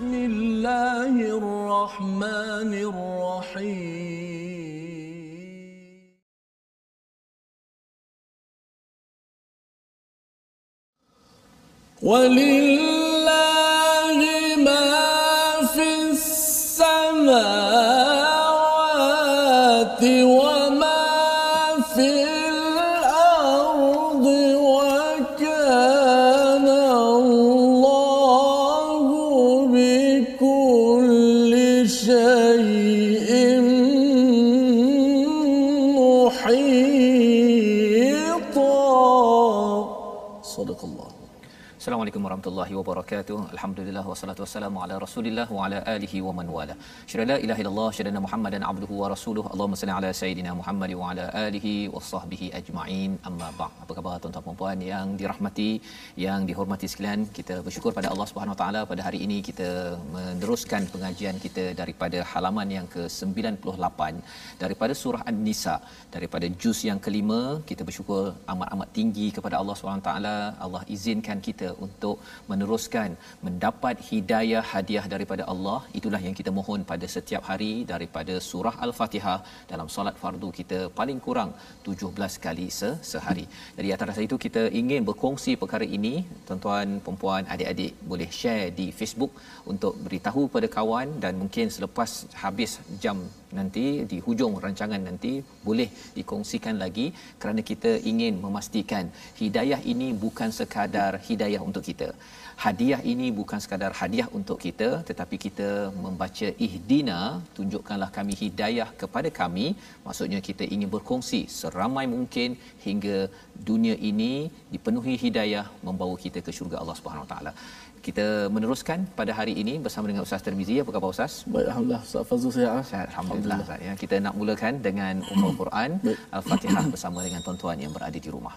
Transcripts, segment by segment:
بسم الله الرحمن الرحيم. ولله ما في السماوات warahmatullahi wabarakatuh. Alhamdulillah wassalatu wassalamu ala Rasulillah wa ala alihi wa man wala. Syada la ilaha illallah syada Muhammadan abduhu wa rasuluhu. Allahumma salli ala sayidina Muhammad wa ala alihi wa sahbihi ajma'in. Amma ba'd. Apa khabar tuan-tuan dan puan yang dirahmati, yang dihormati sekalian? Kita bersyukur pada Allah Subhanahu wa taala pada hari ini kita meneruskan pengajian kita daripada halaman yang ke-98 daripada surah An-Nisa daripada juz yang kelima. Kita bersyukur amat-amat tinggi kepada Allah Subhanahu wa taala. Allah izinkan kita untuk meneruskan mendapat hidayah hadiah daripada Allah itulah yang kita mohon pada setiap hari daripada surah al-Fatihah dalam solat fardu kita paling kurang 17 kali se- sehari. Jadi atas itu kita ingin berkongsi perkara ini tuan-tuan puan adik-adik boleh share di Facebook untuk beritahu pada kawan dan mungkin selepas habis jam nanti di hujung rancangan nanti boleh dikongsikan lagi kerana kita ingin memastikan hidayah ini bukan sekadar hidayah untuk kita. Hadiah ini bukan sekadar hadiah untuk kita tetapi kita membaca ihdina tunjukkanlah kami hidayah kepada kami maksudnya kita ingin berkongsi seramai mungkin hingga dunia ini dipenuhi hidayah membawa kita ke syurga Allah Subhanahu Wa Taala. Kita meneruskan pada hari ini bersama dengan Ustaz Termizi. Apa khabar Ustaz? Baik, Alhamdulillah. Ustaz Fazul sihat. ah? Sihat, Alhamdulillah. Ustaz, ya. Kita nak mulakan dengan Ummul Quran Al-Fatihah bersama dengan tuan-tuan yang berada di rumah.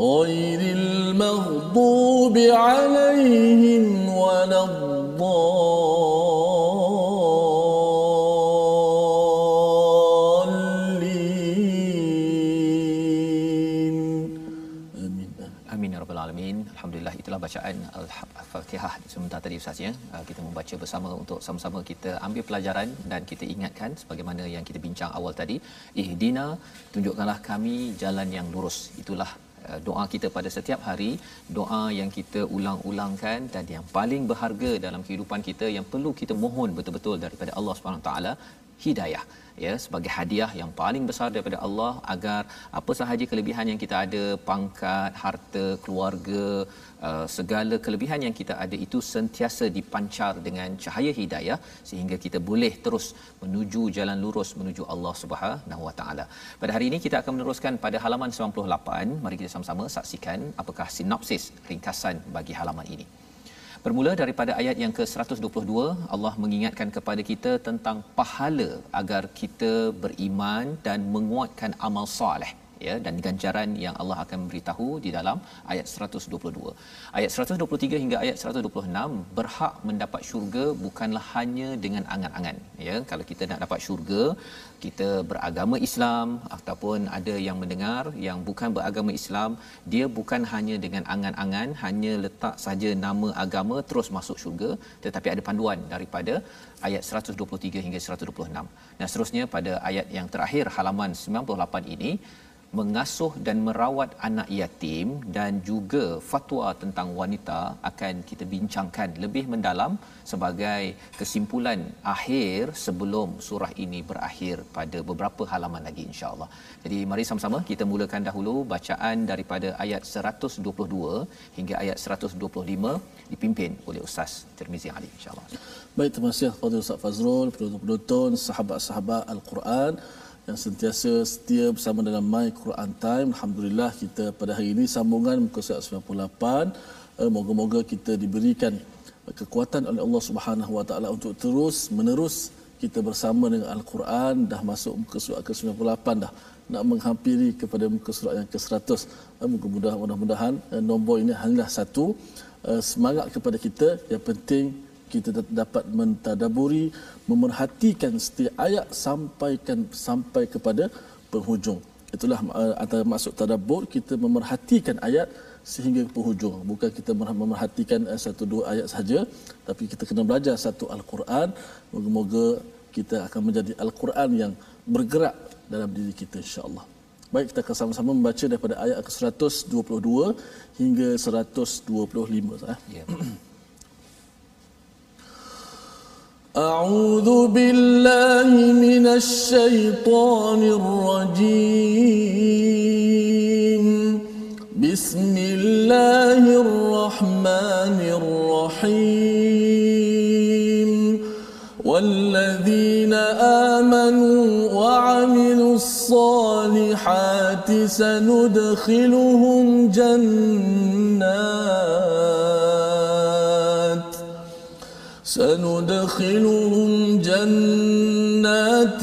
غير المغضوب عليهم ولا الضالين آمين Amin ya rabbal alamin. Alhamdulillah itulah bacaan Al-Fatihah sebentar tadi Ustaz ya. Uh, Kita membaca bersama untuk sama-sama kita ambil pelajaran dan kita ingatkan sebagaimana yang kita bincang awal tadi, ihdina tunjukkanlah kami jalan yang lurus. Itulah uh, doa kita pada setiap hari, doa yang kita ulang-ulangkan dan yang paling berharga dalam kehidupan kita yang perlu kita mohon betul-betul daripada Allah Subhanahu taala hidayah. Ya sebagai hadiah yang paling besar daripada Allah agar apa sahaja kelebihan yang kita ada pangkat harta keluarga uh, segala kelebihan yang kita ada itu sentiasa dipancar dengan cahaya hidayah sehingga kita boleh terus menuju jalan lurus menuju Allah Subhanahu Wa Taala. Pada hari ini kita akan meneruskan pada halaman 98. Mari kita sama-sama saksikan apakah sinopsis ringkasan bagi halaman ini. Bermula daripada ayat yang ke-122, Allah mengingatkan kepada kita tentang pahala agar kita beriman dan menguatkan amal soleh ya dan ganjaran yang Allah akan beritahu di dalam ayat 122. Ayat 123 hingga ayat 126 berhak mendapat syurga bukanlah hanya dengan angan-angan ya. Kalau kita nak dapat syurga, kita beragama Islam ataupun ada yang mendengar yang bukan beragama Islam, dia bukan hanya dengan angan-angan, hanya letak saja nama agama terus masuk syurga, tetapi ada panduan daripada ayat 123 hingga 126. Dan seterusnya pada ayat yang terakhir halaman 98 ini mengasuh dan merawat anak yatim dan juga fatwa tentang wanita akan kita bincangkan lebih mendalam sebagai kesimpulan akhir sebelum surah ini berakhir pada beberapa halaman lagi insya-Allah. Jadi mari sama-sama kita mulakan dahulu bacaan daripada ayat 122 hingga ayat 125 dipimpin oleh Ustaz Tirmizi Ali insya-Allah. Baik, terima kasih kepada Ustaz Fazrul, penonton-penonton, sahabat-sahabat Al-Quran yang sentiasa setia bersama dalam My Quran Time. Alhamdulillah kita pada hari ini sambungan muka surat 98. Eh, moga-moga kita diberikan kekuatan oleh Allah Subhanahu Wa Taala untuk terus menerus kita bersama dengan Al-Quran. Dah masuk muka surat ke-98 dah. Nak menghampiri kepada muka surat yang ke-100 eh, mudah-mudahan eh, nombor ini hanyalah satu. Semangat kepada kita. Yang penting kita dapat mentadaburi memerhatikan setiap ayat sampaikan sampai kepada penghujung. Itulah uh, antara maksud tadabbur kita memerhatikan ayat sehingga ke penghujung. Bukan kita memerhatikan uh, satu dua ayat saja tapi kita kena belajar satu al-Quran. Moga-moga kita akan menjadi al-Quran yang bergerak dalam diri kita insya-Allah. Baik kita akan sama-sama membaca daripada ayat ke-122 hingga 125 ya. أعوذ بالله من الشيطان الرجيم. بسم الله الرحمن الرحيم. والذين آمنوا وعملوا الصالحات سندخلهم جنات سندخلهم جنات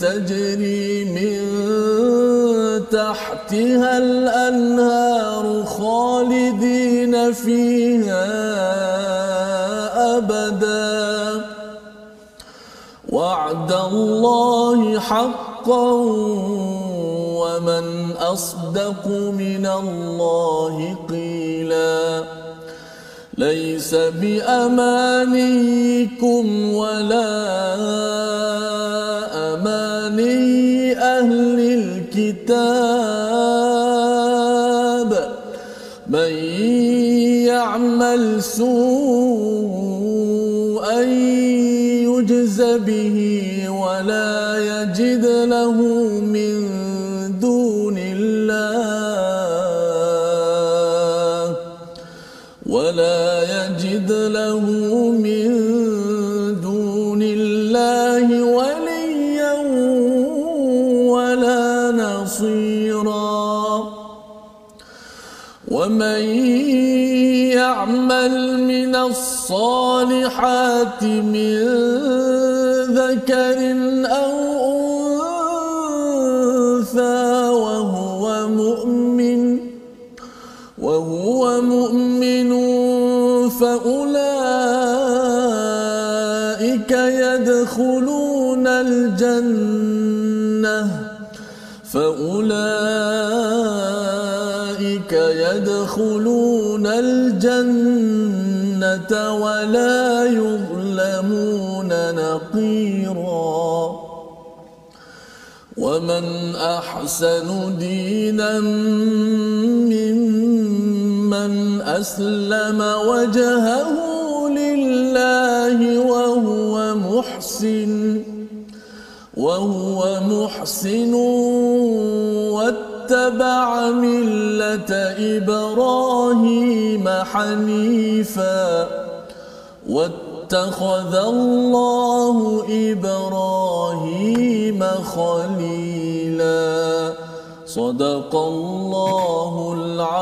تجري من تحتها الأنهار خالدين فيها أبدا. وعد الله حقا ومن أصدق من الله قيلاً. ليس بأمانيكم ولا أماني أهل الكتاب. من يعمل سوءا يجز به ولا يجد له من يجد ومن يعمل من الصالحات من ذكر أو أنثى وهو مؤمن وهو مؤمن فأولئك يدخلون الجنة فأولئك الجنة ولا يظلمون نقيرا. ومن أحسن دينا ممن من أسلم وجهه لله وهو محسن وهو محسن واتبع ملة إبراهيم حنيفا واتخذ الله إبراهيم خليلاً. صدق الله العظيم.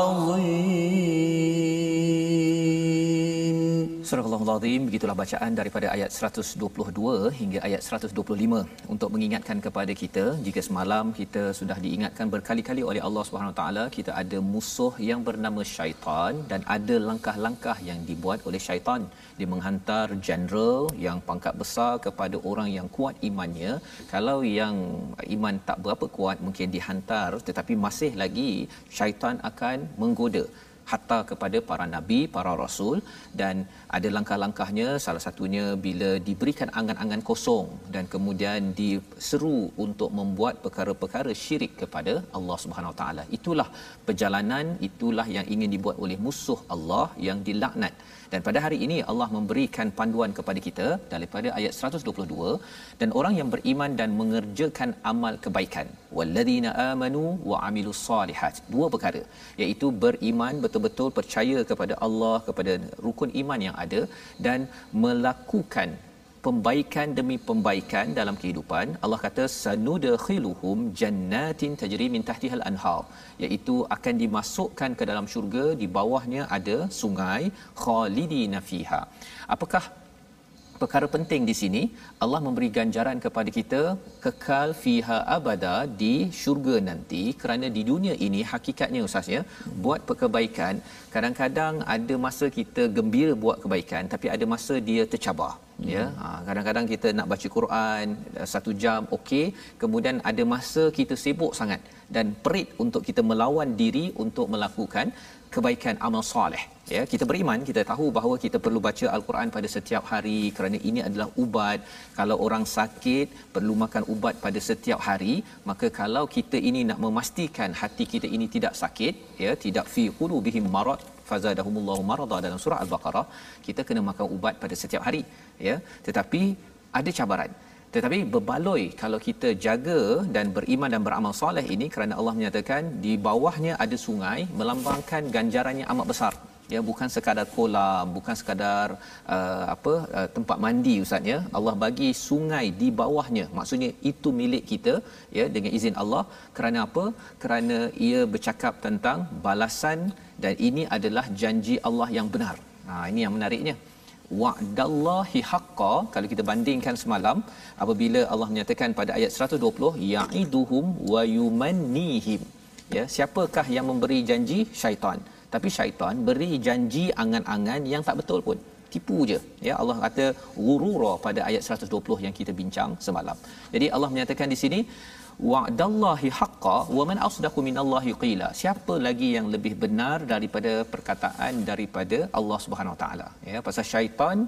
Surah Al-Azim begitulah bacaan daripada ayat 122 hingga ayat 125 untuk mengingatkan kepada kita jika semalam kita sudah diingatkan berkali-kali oleh Allah Subhanahu taala kita ada musuh yang bernama syaitan dan ada langkah-langkah yang dibuat oleh syaitan. Dia menghantar general yang pangkat besar kepada orang yang kuat imannya. Kalau yang iman tak berapa kuat mungkin dihantar. Tetapi masih lagi syaitan akan menggoda hatta kepada para nabi para rasul. Dan ada langkah-langkahnya. Salah satunya bila diberikan angan-angan kosong dan kemudian diseru untuk membuat perkara-perkara syirik kepada Allah Subhanahu Wa Taala. Itulah perjalanan itulah yang ingin dibuat oleh musuh Allah yang dilaknat dan pada hari ini Allah memberikan panduan kepada kita daripada ayat 122 dan orang yang beriman dan mengerjakan amal kebaikan. Walladzina amanu wa amilus solihat dua perkara iaitu beriman betul-betul percaya kepada Allah kepada rukun iman yang ada dan melakukan pembaikan demi pembaikan dalam kehidupan Allah kata sanudkhiluhum jannatin tajri min tahtihal anhar. Iaitu akan dimasukkan ke dalam syurga di bawahnya ada sungai khalidina fiha. Apakah perkara penting di sini. Allah memberi ganjaran kepada kita kekal fiha abada di syurga nanti. Kerana di dunia ini hakikatnya ustaz ya buat kebaikan kadang-kadang ada masa kita gembira buat kebaikan tapi ada masa dia tercabar hmm. ya ha, kadang-kadang kita nak baca Quran satu jam okey. Kemudian ada masa kita sibuk sangat dan perit untuk kita melawan diri untuk melakukan kebaikan amal soleh ya kita beriman kita tahu bahawa kita perlu baca al-Quran pada setiap hari kerana ini adalah ubat. Kalau orang sakit perlu makan ubat pada setiap hari maka kalau kita ini nak memastikan hati kita ini tidak sakit ya tidak fi qulubihim marad fazadahumullahu marada dalam surah al-baqarah kita kena makan ubat pada setiap hari ya. Tetapi ada cabaran. Tetapi berbaloi kalau kita jaga dan beriman dan beramal soleh ini kerana Allah menyatakan di bawahnya ada sungai melambangkan ganjarannya amat besar ya bukan sekadar kolam bukan sekadar uh, apa uh, tempat mandi ustaz ya. Allah bagi sungai di bawahnya. Maksudnya itu milik kita ya dengan izin Allah. Kerana apa? Kerana ia bercakap tentang balasan dan ini adalah janji Allah yang benar. Ha ini yang menariknya. Wa'dallahi haqqa kalau kita bandingkan semalam apabila Allah menyatakan pada ayat 120 ya'iduhum wa yumannihim. Ya siapakah yang memberi janji? Syaitan tapi syaitan beri janji angan-angan yang tak betul pun. Tipu je. Ya Allah kata ghurura pada ayat 120 yang kita bincang semalam. Jadi Allah menyatakan di sini wa'dallahi haqqa wa man asdaqu minallahi qila. Siapa lagi yang lebih benar daripada perkataan daripada Allah Subhanahu Taala? Ya pasal syaitan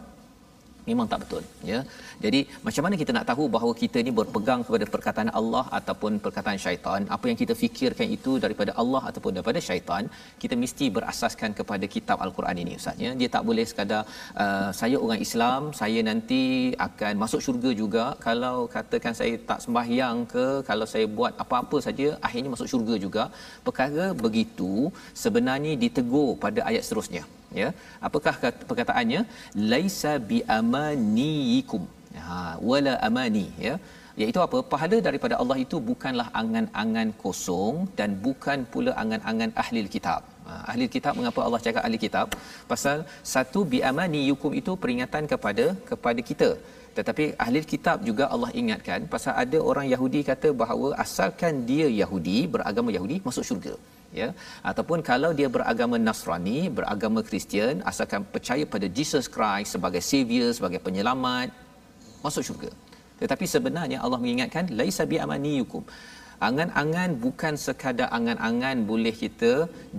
memang tak betul ya. Jadi macam mana kita nak tahu bahawa kita ni berpegang kepada perkataan Allah ataupun perkataan syaitan? Apa yang kita fikirkan itu daripada Allah ataupun daripada syaitan kita mesti berasaskan kepada kitab al-Quran ini ustaz ya. Dia tak boleh sekadar uh, saya orang Islam saya nanti akan masuk syurga juga. Kalau katakan saya tak sembahyang ke kalau saya buat apa-apa saja akhirnya masuk syurga juga. Perkara begitu sebenarnya ditegur pada ayat seterusnya ya apakah perkataannya? Laisa bi amaniikum ha wala amani ya. Iaitu apa? Pahala daripada Allah itu bukanlah angan-angan kosong dan bukan pula angan-angan ahli kitab ha, ahli kitab mengapa Allah cakap ahli kitab pasal satu bi amaniyukum itu peringatan kepada kepada kita tetapi ahli kitab juga Allah ingatkan pasal ada orang Yahudi kata bahawa asalkan dia Yahudi beragama Yahudi masuk syurga ya. Ataupun kalau dia beragama Nasrani beragama Kristian asalkan percaya pada Jesus Christ sebagai savior sebagai penyelamat masuk syurga. Tetapi sebenarnya Allah mengingatkan laisa bi amaniyukum angan-angan bukan sekadar angan-angan boleh kita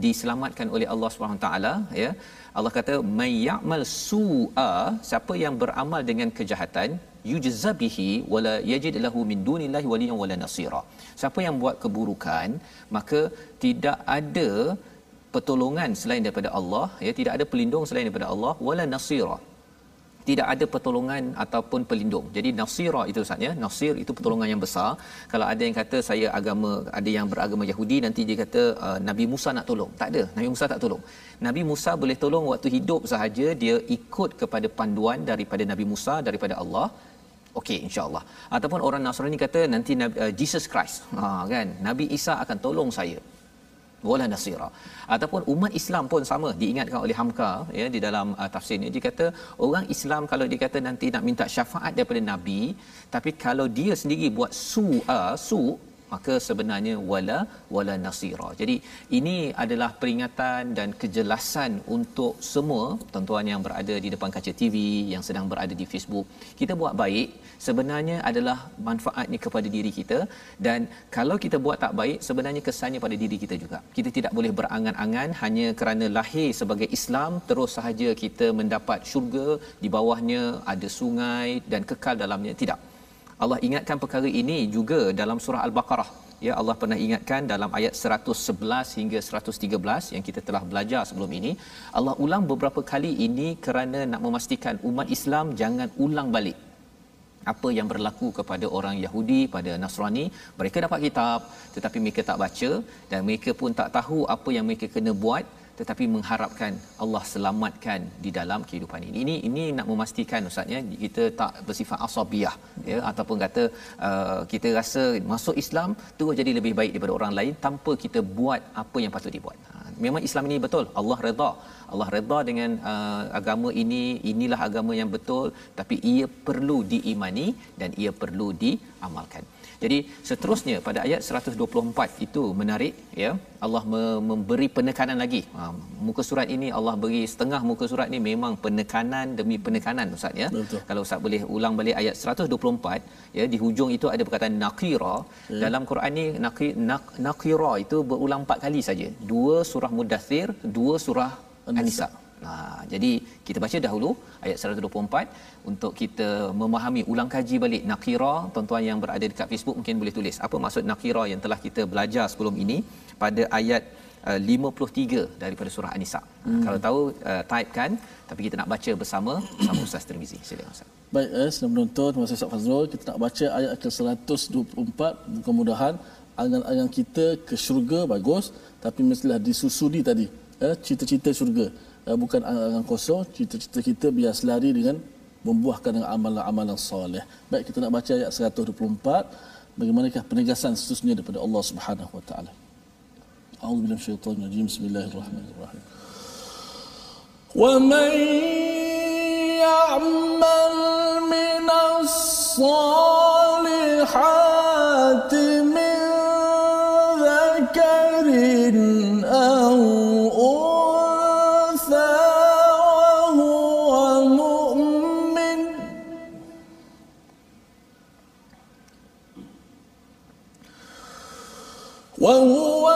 diselamatkan oleh Allah taala ya. Allah kata may ya'mal su'a siapa yang beramal dengan kejahatan yujzabihi wala yajid lahu min dunillahi waliyan wala nasira. Siapa yang buat keburukan maka tidak ada pertolongan selain daripada Allah ya. Tidak ada pelindung selain daripada Allah wala nasira tidak ada pertolongan ataupun pelindung. Jadi nasira itu saatnya, nasir itu pertolongan yang besar. Kalau ada yang kata saya agama ada yang beragama Yahudi nanti dia kata uh, Nabi Musa nak tolong. Tak ada, Nabi Musa tak tolong. Nabi Musa boleh tolong waktu hidup sahaja dia ikut kepada panduan daripada Nabi Musa daripada Allah. Okey insya-Allah. Ataupun orang Nasrani kata nanti uh, Jesus Christ. Ha kan, Nabi Isa akan tolong saya wala nasira. Ataupun umat Islam pun sama diingatkan oleh Hamka ya di dalam uh, tafsir ini. Dia kata orang Islam kalau dia kata nanti nak minta syafaat daripada nabi tapi kalau dia sendiri buat su'a su maka sebenarnya wala wala nasira. Jadi ini adalah peringatan dan kejelasan untuk semua tuan-tuan yang berada di depan kaca TV yang sedang berada di Facebook. Kita buat baik sebenarnya adalah manfaatnya kepada diri kita. Dan kalau kita buat tak baik sebenarnya kesannya pada diri kita juga. Kita tidak boleh berangan-angan hanya kerana lahir sebagai Islam terus sahaja kita mendapat syurga di bawahnya ada sungai dan kekal dalamnya. Tidak Allah ingatkan perkara ini juga dalam surah al-baqarah. Ya Allah pernah ingatkan dalam ayat 111 hingga 113 yang kita telah belajar sebelum ini. Allah ulang beberapa kali ini kerana nak memastikan umat Islam jangan ulang balik apa yang berlaku kepada orang Yahudi pada Nasrani. Mereka dapat kitab tetapi mereka tak baca dan mereka pun tak tahu apa yang mereka kena buat tetapi mengharapkan Allah selamatkan di dalam kehidupan ini. Ini ini nak memastikan ustaz ya kita tak bersifat asabiah ya ataupun kata uh, kita rasa masuk Islam terus jadi lebih baik daripada orang lain tanpa kita buat apa yang patut dibuat. Ha, memang Islam ini betul. Allah redha. Allah redha dengan uh, agama ini. Inilah agama yang betul tapi ia perlu diimani dan ia perlu diamalkan. Jadi seterusnya pada ayat 124 itu menarik ya Allah memberi penekanan lagi. Ha, muka surat ini Allah beri setengah muka surat ni memang penekanan demi penekanan ustaz ya. Betul. Kalau ustaz boleh ulang balik ayat 124 ya di hujung itu ada perkataan naqira. Ya. Dalam Quran ni naqi, naq, naqira itu berulang empat kali saja. Dua surah Mudathir, dua surah An-Nisa. An Ha, jadi kita baca dahulu ayat 124 untuk kita memahami ulang kaji balik nakira tuan-tuan yang berada dekat Facebook mungkin boleh tulis apa maksud nakira yang telah kita belajar sebelum ini pada ayat uh, 53 daripada surah An-Nisa. Hmm. Kalau tahu uh, type kan tapi kita nak baca bersama bersama Ustaz Tirmizi. Silakan Ustaz. Baik, eh, selamat menonton terima kasih Ustaz Fazrul. Kita nak baca ayat ke-124 kemudahan angan-angan kita ke syurga bagus tapi mestilah disusudi tadi eh, cita-cita syurga. Uh, bukan angan kosong cita-cita kita biar selari dengan membuahkan dengan amalan-amalan soleh. Baik kita nak baca ayat 124 bagaimanakah penegasan seterusnya daripada Allah Subhanahu wa taala? A'udzu billahi minasyaitonir rajim bismillahirrahmanirrahim. Wa man ya'mal minas salihati وهو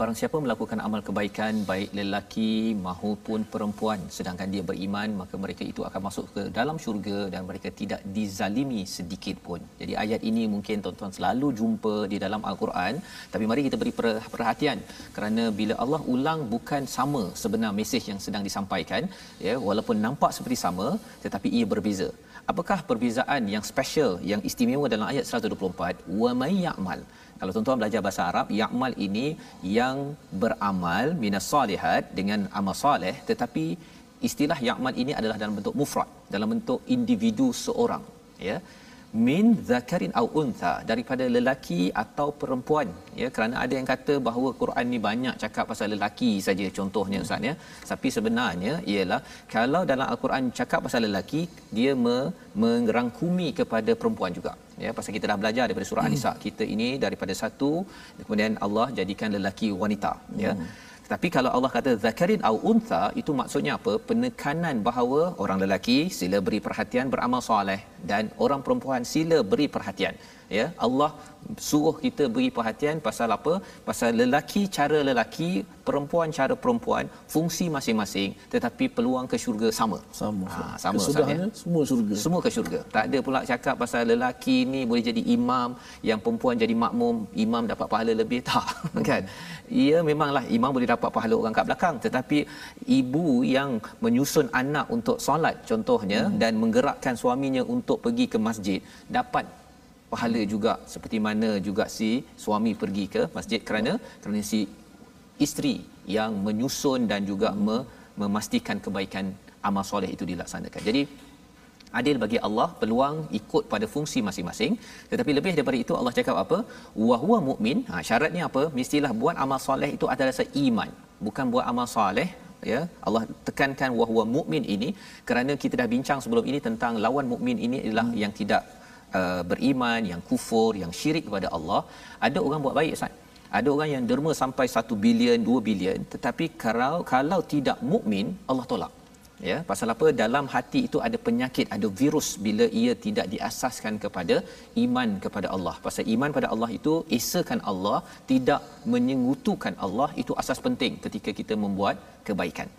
barang siapa melakukan amal kebaikan baik lelaki maupun perempuan sedangkan dia beriman maka mereka itu akan masuk ke dalam syurga dan mereka tidak dizalimi sedikit pun. Jadi ayat ini mungkin tuan-tuan selalu jumpa di dalam al-Quran tapi mari kita beri perhatian kerana bila Allah ulang bukan sama sebenar mesej yang sedang disampaikan ya walaupun nampak seperti sama tetapi ia berbeza. Apakah perbezaan yang special yang istimewa dalam ayat 124 wa may ya'mal. Kalau tuan-tuan belajar bahasa Arab ya'mal ini yang beramal minas salihat dengan amal soleh tetapi istilah ya'mal ini adalah dalam bentuk mufrad dalam bentuk individu seorang ya min zakarin au untha daripada lelaki atau perempuan. Ya kerana ada yang kata bahawa Quran ni banyak cakap pasal lelaki saja contohnya ustaz ya. Tapi sebenarnya ialah kalau dalam al-Quran cakap pasal lelaki dia me- merangkumi kepada perempuan juga. Ya pasal kita dah belajar daripada surah hmm. An-Nisa kita ini daripada satu kemudian Allah jadikan lelaki wanita ya. Hmm. tapi kalau Allah kata zakarin au untha itu maksudnya apa? Penekanan bahawa orang lelaki sila beri perhatian beramal soleh dan orang perempuan sila beri perhatian. Ya Allah suruh kita beri perhatian pasal apa? Pasal lelaki cara lelaki perempuan cara perempuan fungsi masing-masing. Tetapi peluang ke syurga sama. Sama ha, sama. Kesudahannya semua syurga. Semua ke syurga. Tak ada pula cakap pasal lelaki ni boleh jadi imam yang perempuan jadi makmum imam dapat pahala lebih. Tak kan? Ia memanglah imam boleh dapat pahala orang kat belakang. Tetapi ibu yang menyusun anak untuk solat contohnya hmm. dan menggerakkan suaminya untuk untuk pergi ke masjid dapat pahala juga. Seperti mana juga si suami pergi ke masjid kerana kerana si isteri yang menyusun dan juga me, memastikan kebaikan amal soleh itu dilaksanakan. Jadi adil bagi Allah peluang ikut pada fungsi masing-masing. Tetapi lebih daripada itu Allah cakap apa? Wa huwa mukmin ha syaratnya apa? Mestilah buat amal soleh itu adalah seiman bukan buat amal soleh ya Allah tekankan wa huwa mukmin ini kerana kita dah bincang sebelum ini tentang lawan mukmin ini adalah hmm. yang tidak uh, beriman yang kufur yang syirik kepada Allah. Ada orang buat baik Ustaz. Ada orang yang derma sampai 1 bilion 2 bilion tetapi kalau kalau tidak mukmin Allah tolak ya pasal apa? Dalam hati itu ada penyakit ada virus bila ia tidak diasaskan kepada iman kepada Allah. Pasal iman pada Allah itu esakan Allah tidak menyengutukan Allah itu asas penting ketika kita membuat kebaikan.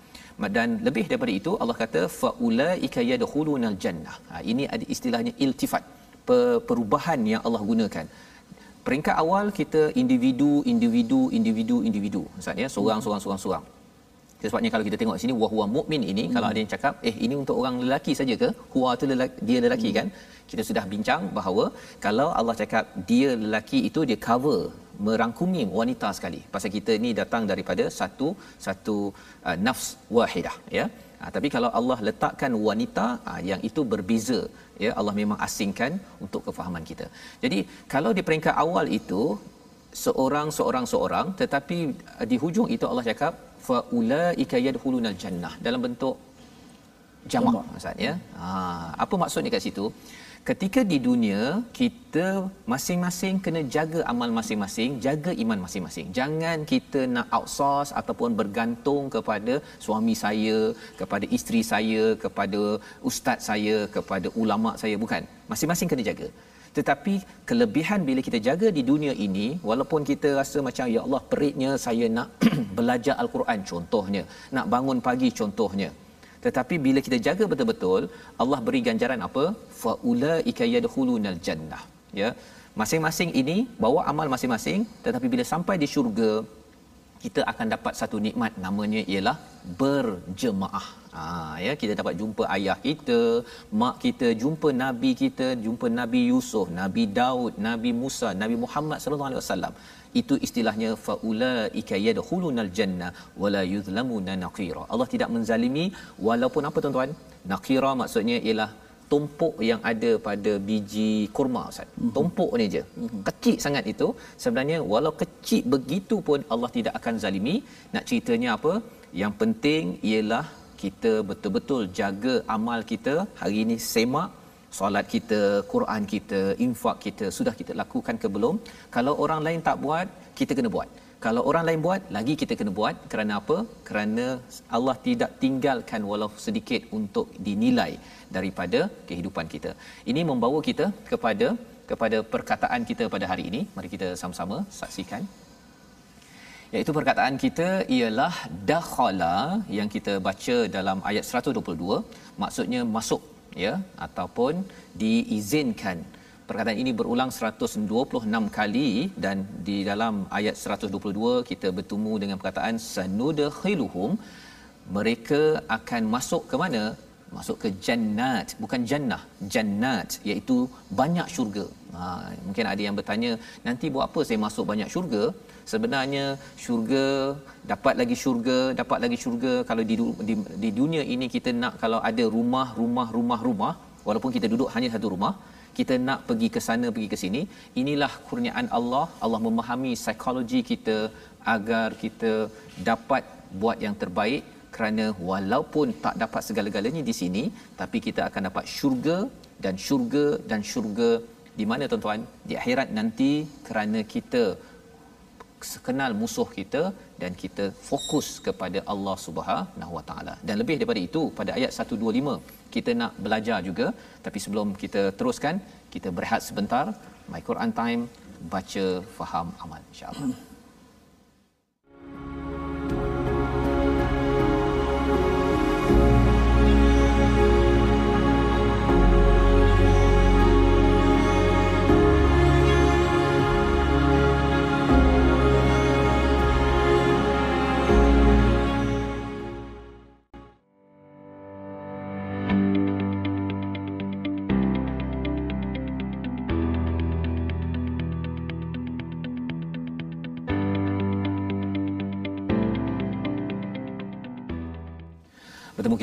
Dan lebih daripada itu Allah kata faulaika yadkhulunal jannah. Ha, ini ada istilahnya iltifat perubahan yang Allah gunakan. Peringkat awal kita individu individu individu individu. Ustaz ya seorang seorang seorang seorang sebabnya kalau kita tengok sini wahwa mukmin ini hmm. kalau ada yang cakap eh ini untuk orang lelaki saja ke? Huwa tu lelaki, dia lelaki hmm. kan? Kita sudah bincang bahawa kalau Allah cakap dia lelaki itu dia cover merangkumi wanita sekali. Pasal kita ni datang daripada satu satu uh, nafs wahidah ya. Ha, tapi kalau Allah letakkan wanita ha, yang itu berbeza ya Allah memang asingkan untuk kefahaman kita. Jadi kalau di peringkat awal itu seorang seorang seorang tetapi uh, di hujung itu Allah cakap fa ulaika yadkhulunal jannah dalam bentuk jamak maksud ya? Ha apa maksudnya kat situ? Ketika di dunia kita masing-masing kena jaga amal masing-masing jaga iman masing-masing. Jangan kita nak outsource ataupun bergantung kepada suami saya kepada isteri saya kepada ustaz saya kepada ulama saya bukan. Masing-masing kena jaga tetapi kelebihan bila kita jaga di dunia ini walaupun kita rasa macam ya Allah peritnya saya nak belajar al-Quran contohnya nak bangun pagi contohnya. Tetapi bila kita jaga betul-betul Allah beri ganjaran apa? Faulaika yadkhulunal jannah. Ya. Masing-masing ini bawa amal masing-masing tetapi bila sampai di syurga kita akan dapat satu nikmat namanya ialah berjemaah. Ha, ya kita dapat jumpa ayah kita, mak kita, jumpa nabi kita, jumpa Nabi Yusuf, Nabi Daud, Nabi Musa, Nabi Muhammad sallallahu alaihi wasallam. Itu istilahnya faulaika yadkhulunal jannah wala yuzlamuna naqira. Allah tidak menzalimi walaupun apa tuan-tuan? Naqira maksudnya ialah tumpuk yang ada pada biji kurma Ustaz. Mm-hmm. Tumpuk ni je. Mm-hmm. Kecil sangat itu. Sebenarnya walau kecil begitu pun Allah tidak akan zalimi. Nak ceritanya apa? Yang penting ialah kita betul-betul jaga amal kita. Hari ini semak solat kita, Quran kita, infak kita sudah kita lakukan ke belum? Kalau orang lain tak buat, kita kena buat kalau orang lain buat lagi kita kena buat. Kerana apa? Kerana Allah tidak tinggalkan walau sedikit untuk dinilai daripada kehidupan kita. Ini membawa kita kepada kepada perkataan kita pada hari ini. Mari kita sama-sama saksikan. Iaitu perkataan kita ialah dakhala yang kita baca dalam ayat 122 maksudnya masuk ya ataupun diizinkan perkataan ini berulang 126 kali dan di dalam ayat 122 kita bertemu dengan perkataan sanudkhiluhum. Mereka akan masuk ke mana? Masuk ke jannat bukan jannah jannat iaitu banyak syurga. Ha, mungkin ada yang bertanya nanti buat apa saya masuk banyak syurga? Sebenarnya syurga dapat lagi syurga dapat lagi syurga. Kalau di, di di dunia ini kita nak kalau ada rumah rumah rumah rumah walaupun kita duduk hanya satu rumah kita nak pergi ke sana pergi ke sini inilah kurniaan Allah. Allah memahami psikologi kita agar kita dapat buat yang terbaik. Kerana walaupun tak dapat segala-galanya di sini tapi kita akan dapat syurga dan syurga dan syurga di mana tuan-tuan? Di akhirat nanti kerana kita kenal musuh kita dan kita fokus kepada Allah Subhanahu Wa Taala. Dan lebih daripada itu pada ayat 125 kita nak belajar juga tapi sebelum kita teruskan kita berehat sebentar My Quran Time baca faham amal insya-Allah.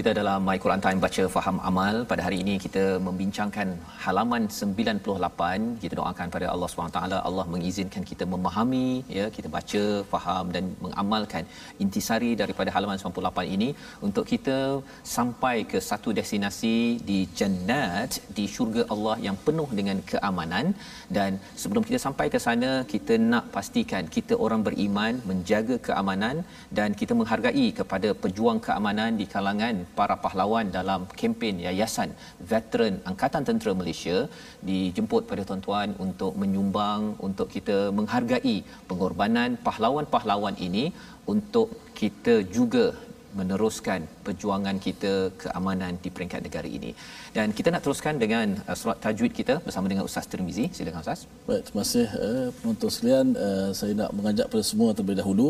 Kita dalam My Quran Time baca faham amal. Pada hari ini kita membincangkan halaman 98. Kita doakan pada Allah SWT Allah mengizinkan kita memahami ya, kita baca, faham dan mengamalkan intisari daripada halaman 98 ini untuk kita sampai ke satu destinasi di jannat di syurga Allah yang penuh dengan keamanan dan sebelum kita sampai ke sana kita nak pastikan kita orang beriman menjaga keamanan dan kita menghargai kepada pejuang keamanan di kalangan para pahlawan dalam kempen Yayasan Veteran Angkatan Tentera Malaysia dijemput pada tuan-tuan untuk menyumbang untuk kita menghargai pengorbanan pahlawan-pahlawan ini untuk kita juga meneruskan perjuangan kita keamanan di peringkat negara ini. Dan kita nak teruskan dengan uh, surat tajwid kita bersama dengan Ustaz Tirmizi. Silakan Ustaz. Baik, terima kasih uh, penonton sekalian. Uh, saya nak mengajak pada semua terlebih dahulu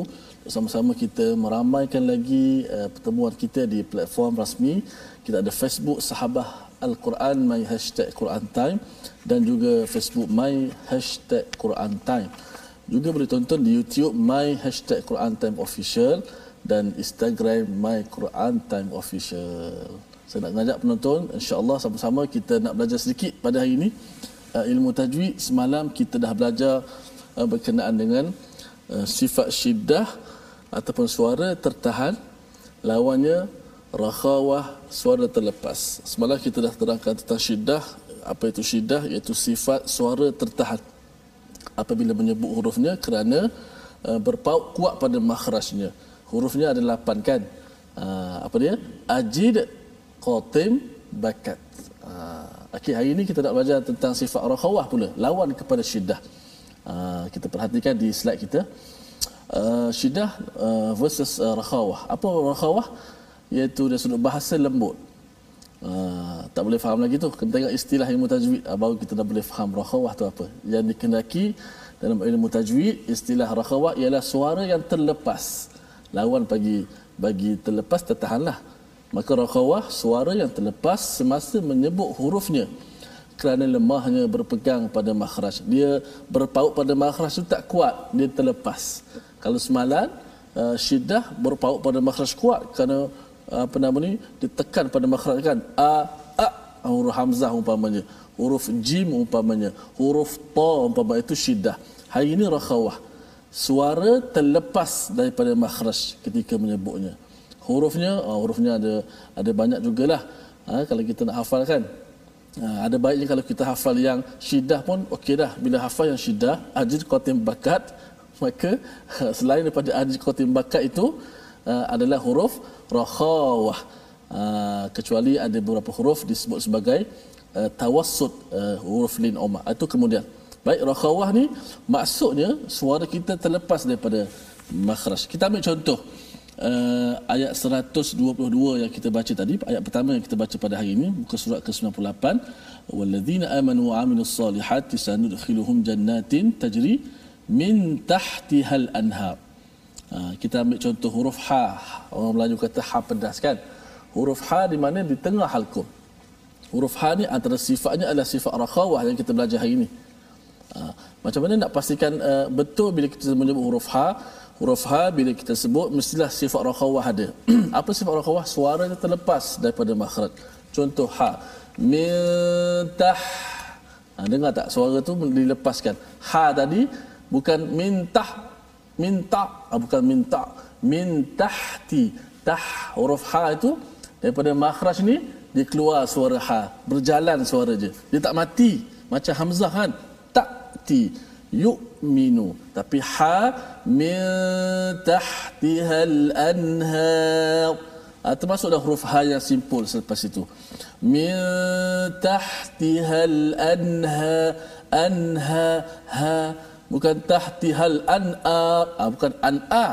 sama-sama kita meramaikan lagi uh, pertemuan kita di platform rasmi. Kita ada Facebook Sahabah Al-Quran my hashtag Quran Time dan juga Facebook my hashtag Quran Time. Juga boleh tonton di YouTube my hashtag Quran Time Official dan Instagram My Quran Time Official. Saya nak mengajak penonton, insya-Allah sama-sama kita nak belajar sedikit pada hari ini uh, ilmu tajwid. Semalam kita dah belajar uh, berkenaan dengan uh, sifat syiddah ataupun suara tertahan lawannya rakhawah suara terlepas. Semalam kita dah terangkan tentang syiddah, apa itu syiddah iaitu sifat suara tertahan apabila menyebut hurufnya kerana uh, berpaut kuat pada makhrajnya hurufnya ada lapan kan? Uh, apa dia? Ajid qatim bakat. Uh, okey hari ini kita nak belajar tentang sifat rakhawah pula. Lawan kepada syiddah. Uh, kita perhatikan di slide kita. Uh, syiddah uh, versus uh, rakhawah apa rakhawah iaitu dari sudut bahasa lembut. Uh, tak boleh faham lagi tu. Kena tengok istilah ilmu tajwid. Uh, baru kita dah boleh faham rakhawah tu apa. Yang dikendaki dalam ilmu tajwid istilah rakhawah ialah suara yang terlepas lawan bagi bagi terlepas tertahanlah. Maka rakhawah suara yang terlepas semasa menyebut hurufnya. Kerana lemahnya berpegang pada makhraj. Dia berpaut pada makhraj itu tak kuat dia terlepas. Kalau semalan uh, syiddah berpaut pada makhraj kuat kerana uh, apa nama ni ditekan pada makhraj kan. A a huruf hamzah umpamanya. Huruf jim umpamanya. Huruf ta umpamanya. Itu syiddah. Hari ini rakhawah suara terlepas daripada makhraj ketika menyebutnya. Hurufnya, oh, hurufnya ada ada banyak jugalah. Ha, kalau kita nak hafal kan. Ha, ada baiknya kalau kita hafal yang syiddah pun okey dah. Bila hafal yang syiddah, ajid qatim bakat, maka selain daripada ajid qatim bakat itu uh, adalah huruf rakhawah. Uh, kecuali ada beberapa huruf disebut sebagai uh, tawassut uh, huruf lin umma. Itu kemudian Baik rakhawah ni maksudnya suara kita terlepas daripada makhraj. Kita ambil contoh uh, ayat 122 yang kita baca tadi, ayat pertama yang kita baca pada hari ini, muka surat ke-98. Walladzina amanu wa amilus salihati sanudkhiluhum jannatin tajri min tahtihal anhar. Uh, kita ambil contoh huruf ha. Orang Melayu kata ha pedas kan? Huruf ha di mana di tengah halkum. Huruf ha ni antara sifatnya adalah sifat rakhawah yang kita belajar hari ini. Ha, macam mana nak pastikan uh, betul bila kita menyebut huruf ha? Huruf ha bila kita sebut mestilah sifat rakhawah ada. Apa sifat rakhawah? Suara yang terlepas daripada makhraj. Contoh ha. Mintah. Ha, dengar tak? Suara tu dilepaskan. Ha tadi bukan mintah minta. Ha, bukan minta. Mintahti. Tah huruf ha itu daripada makhraj ni dia keluar suara ha. Berjalan suara je dia tak mati. Macam hamzah kan tahti yu'minu. Tapi ha min tahtiha al-anhar ha, termasuk dah huruf ha yang simpul selepas itu. Min tahtiha al-anha anha ha. Bukan tahtiha al-an'a ha, bukan an'a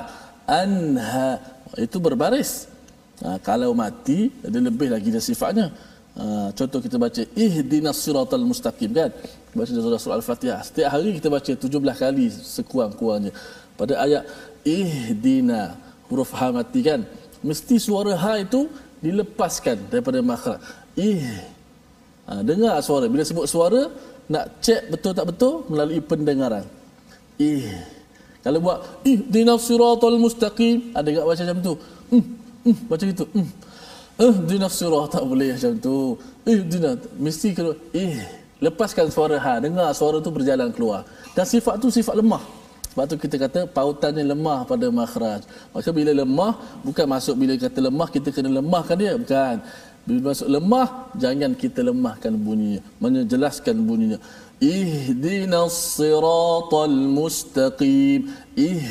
anha itu berbaris. Ha, kalau mati ada lebih lagi dari sifatnya ha, contoh kita baca ihdinas siratal mustaqim kan? Baca surah surah al-fatihah. Setiap hari kita baca 17 kali sekurang-kurangnya pada ayat ihdina huruf ha mati kan? Mesti suara ha itu dilepaskan daripada makhraj. Ih. Ha, dengar suara. Bila sebut suara nak cek betul tak betul melalui pendengaran. Ih. Kalau buat ihdina siratal mustaqim ada enggak baca macam tu? Hmm, hmm, baca gitu? Hmm. Eh dina surah tak boleh macam tu. Eh dina mesti kena eh lepaskan suara. Ha dengar suara tu berjalan keluar. Dan sifat tu sifat lemah. Sebab tu kita kata pautannya lemah pada makhraj. Maka bila lemah bukan masuk bila kata lemah kita kena lemahkan dia. Bukan. Bila masuk lemah jangan kita lemahkan bunyinya. Menjelaskan bunyinya. Ihdinas siratal mustaqim. Ih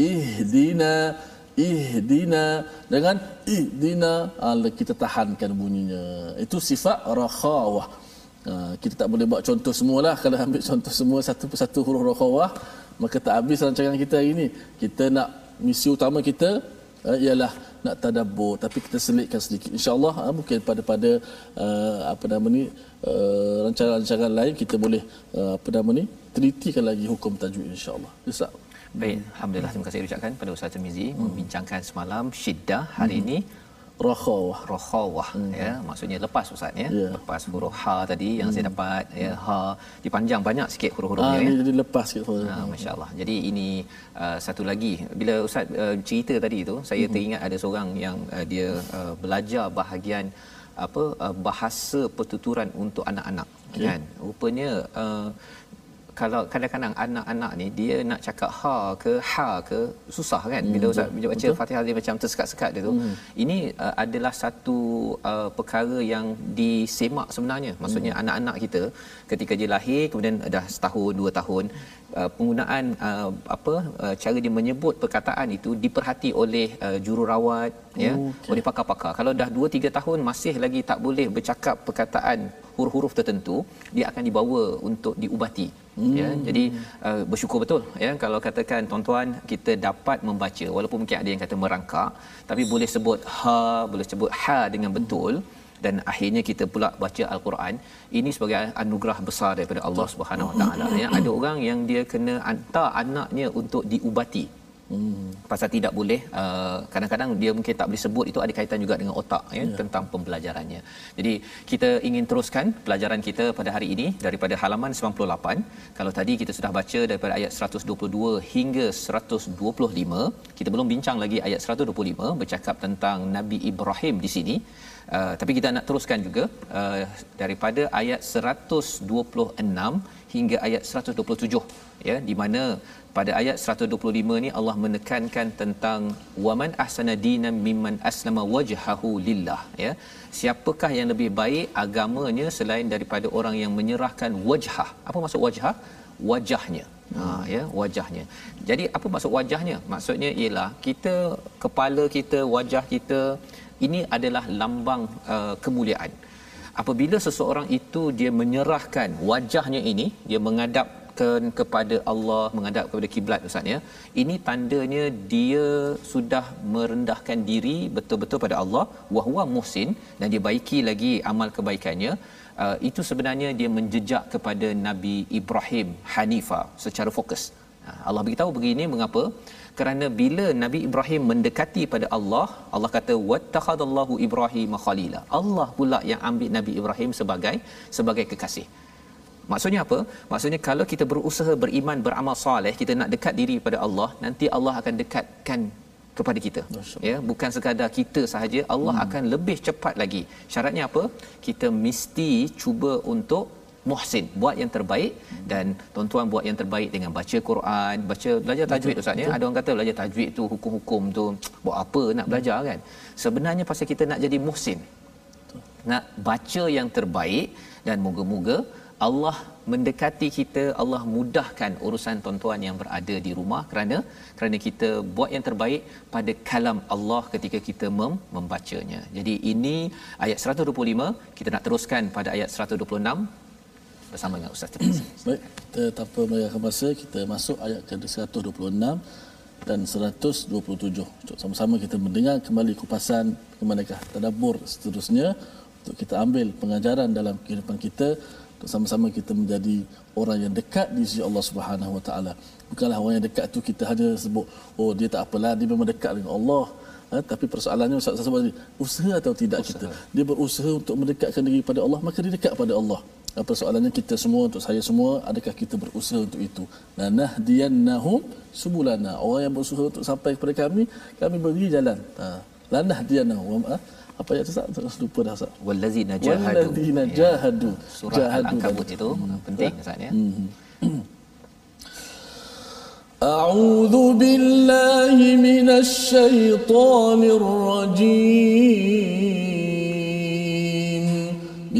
ihdina ihdina dengan ihdina kita tahankan bunyinya. Itu sifat rakhawah. Ha, kita tak boleh buat contoh semualah. Kalau ambil contoh semua satu persatu huruf rakhawah maka tak habis rancangan kita hari ini. Kita nak misi utama kita uh, ialah nak tadabbur. Tapi kita selitkan sedikit. Insyaallah mungkin pada pada apa nama ni rancangan-rancangan lain kita boleh apa nama ni telitikan lagi hukum tajwid insyaallah. Ustaz Baik, alhamdulillah terima kasih ucapkan pada Ustaz Tirmizi hmm. membincangkan semalam syiddah hari hmm. ini rakhawah rakhawah hmm. ya maksudnya lepas ustaz ya yeah. lepas huruf ha tadi yang hmm. saya dapat ya ha dipanjang banyak sikit huruf-hurufnya ha, ya jadi lepas sikit huruf ha, masyaallah jadi ini uh, satu lagi bila ustaz uh, cerita tadi tu saya hmm. teringat ada seorang yang uh, dia uh, belajar bahagian apa uh, bahasa pertuturan untuk anak-anak okay. kan rupanya uh, kalau kadang-kadang anak-anak ni dia nak cakap ha ke ha ke susah kan bila hmm, ustaz baca betul. Fatihah dia macam tersekat-sekat dia tu hmm. ini uh, adalah satu uh, perkara yang disemak sebenarnya maksudnya hmm. anak-anak kita ketika dia lahir kemudian dah setahun dua tahun uh, penggunaan uh, apa uh, cara dia menyebut perkataan itu diperhati oleh uh, jururawat oh, ya okay. oleh pakar-pakar kalau dah 2 3 tahun masih lagi tak boleh bercakap perkataan huruf-huruf tertentu dia akan dibawa untuk diubati hmm. ya jadi uh, bersyukur betul ya kalau katakan tuan-tuan kita dapat membaca walaupun mungkin ada yang kata merangkak tapi boleh sebut ha boleh sebut ha dengan betul dan akhirnya kita pula baca al-Quran ini sebagai anugerah besar daripada Allah Subhanahu Wa Taala ya ada orang yang dia kena hantar anaknya untuk diubati Hmm. Pasal tidak boleh uh, kadang-kadang dia mungkin tak boleh sebut itu ada kaitan juga dengan otak ya yeah. tentang pembelajarannya. Jadi kita ingin teruskan pelajaran kita pada hari ini daripada halaman 98. Kalau tadi kita sudah baca daripada ayat 122 hingga 125, kita belum bincang lagi ayat 125 bercakap tentang Nabi Ibrahim di sini. Uh, tapi kita nak teruskan juga uh, daripada ayat 126 hingga ayat 127 ya di mana pada ayat 125 ni Allah menekankan tentang waman ahsana dinan mimman aslama wajhahu lillah. Ya siapakah yang lebih baik agamanya selain daripada orang yang menyerahkan wajhah? Apa maksud wajhah? Wajahnya. Ha ya wajahnya. Jadi apa maksud wajahnya? Maksudnya ialah kita kepala kita wajah kita ini adalah lambang uh, kemuliaan. Apabila seseorang itu dia menyerahkan wajahnya ini dia menghadap kepada Allah menghadap kepada kiblat ustaz ya ini tandanya dia sudah merendahkan diri betul-betul pada Allah wahwa muhsin dan dia baiki lagi amal kebaikannya. Uh, itu sebenarnya dia menjejak kepada Nabi Ibrahim Hanifa secara fokus Allah beritahu begini mengapa kerana bila Nabi Ibrahim mendekati pada Allah Allah kata wattakhadallahu Ibrahim khalila Allah pula yang ambil Nabi Ibrahim sebagai sebagai kekasih Maksudnya apa? Maksudnya kalau kita berusaha beriman, beramal soleh, kita nak dekat diri pada Allah, nanti Allah akan dekatkan kepada kita. Ya, bukan sekadar kita sahaja, Allah hmm. akan lebih cepat lagi. Syaratnya apa? Kita mesti cuba untuk muhsin, buat yang terbaik dan tuan-tuan buat yang terbaik dengan baca Quran, baca belajar tajwid ustaz ya. Ada orang kata belajar tajwid tu hukum-hukum tu buat apa nak belajar kan? Sebenarnya pasal kita nak jadi muhsin. Nak baca yang terbaik dan moga-moga Allah mendekati kita Allah mudahkan urusan tuan-tuan yang berada di rumah kerana kerana kita buat yang terbaik pada kalam Allah ketika kita mem- membacanya. Jadi ini ayat 125 kita nak teruskan pada ayat 126 bersama dengan Ustaz Terima Baik, kita tanpa melengahkan masa kita masuk ayat ke 126 dan 127. Untuk sama-sama kita mendengar kembali kupasan kemanakah tadabbur seterusnya untuk kita ambil pengajaran dalam kehidupan kita sama-sama kita menjadi orang yang dekat di sisi Allah Subhanahu Wa Taala. Bukanlah orang yang dekat tu kita hanya sebut oh dia tak apalah dia memang dekat dengan Allah. Ha, tapi persoalannya Ustaz usaha atau tidak usaha. kita. Dia berusaha untuk mendekatkan diri pada Allah maka dia dekat pada Allah Ha, persoalannya kita semua untuk saya semua adakah kita berusaha untuk itu? Nanahdiyannahum subulana. Orang yang berusaha untuk sampai kepada kami, kami beri jalan. Ha, lanahdiyana wa ma- apa ayat tu Ustaz lupa dah Ustaz wallazina jahadu walladzina Ya. jahadu surah jahadu al-ankabut itu penting Ustaz ya أعوذ بالله من الشيطان الرجيم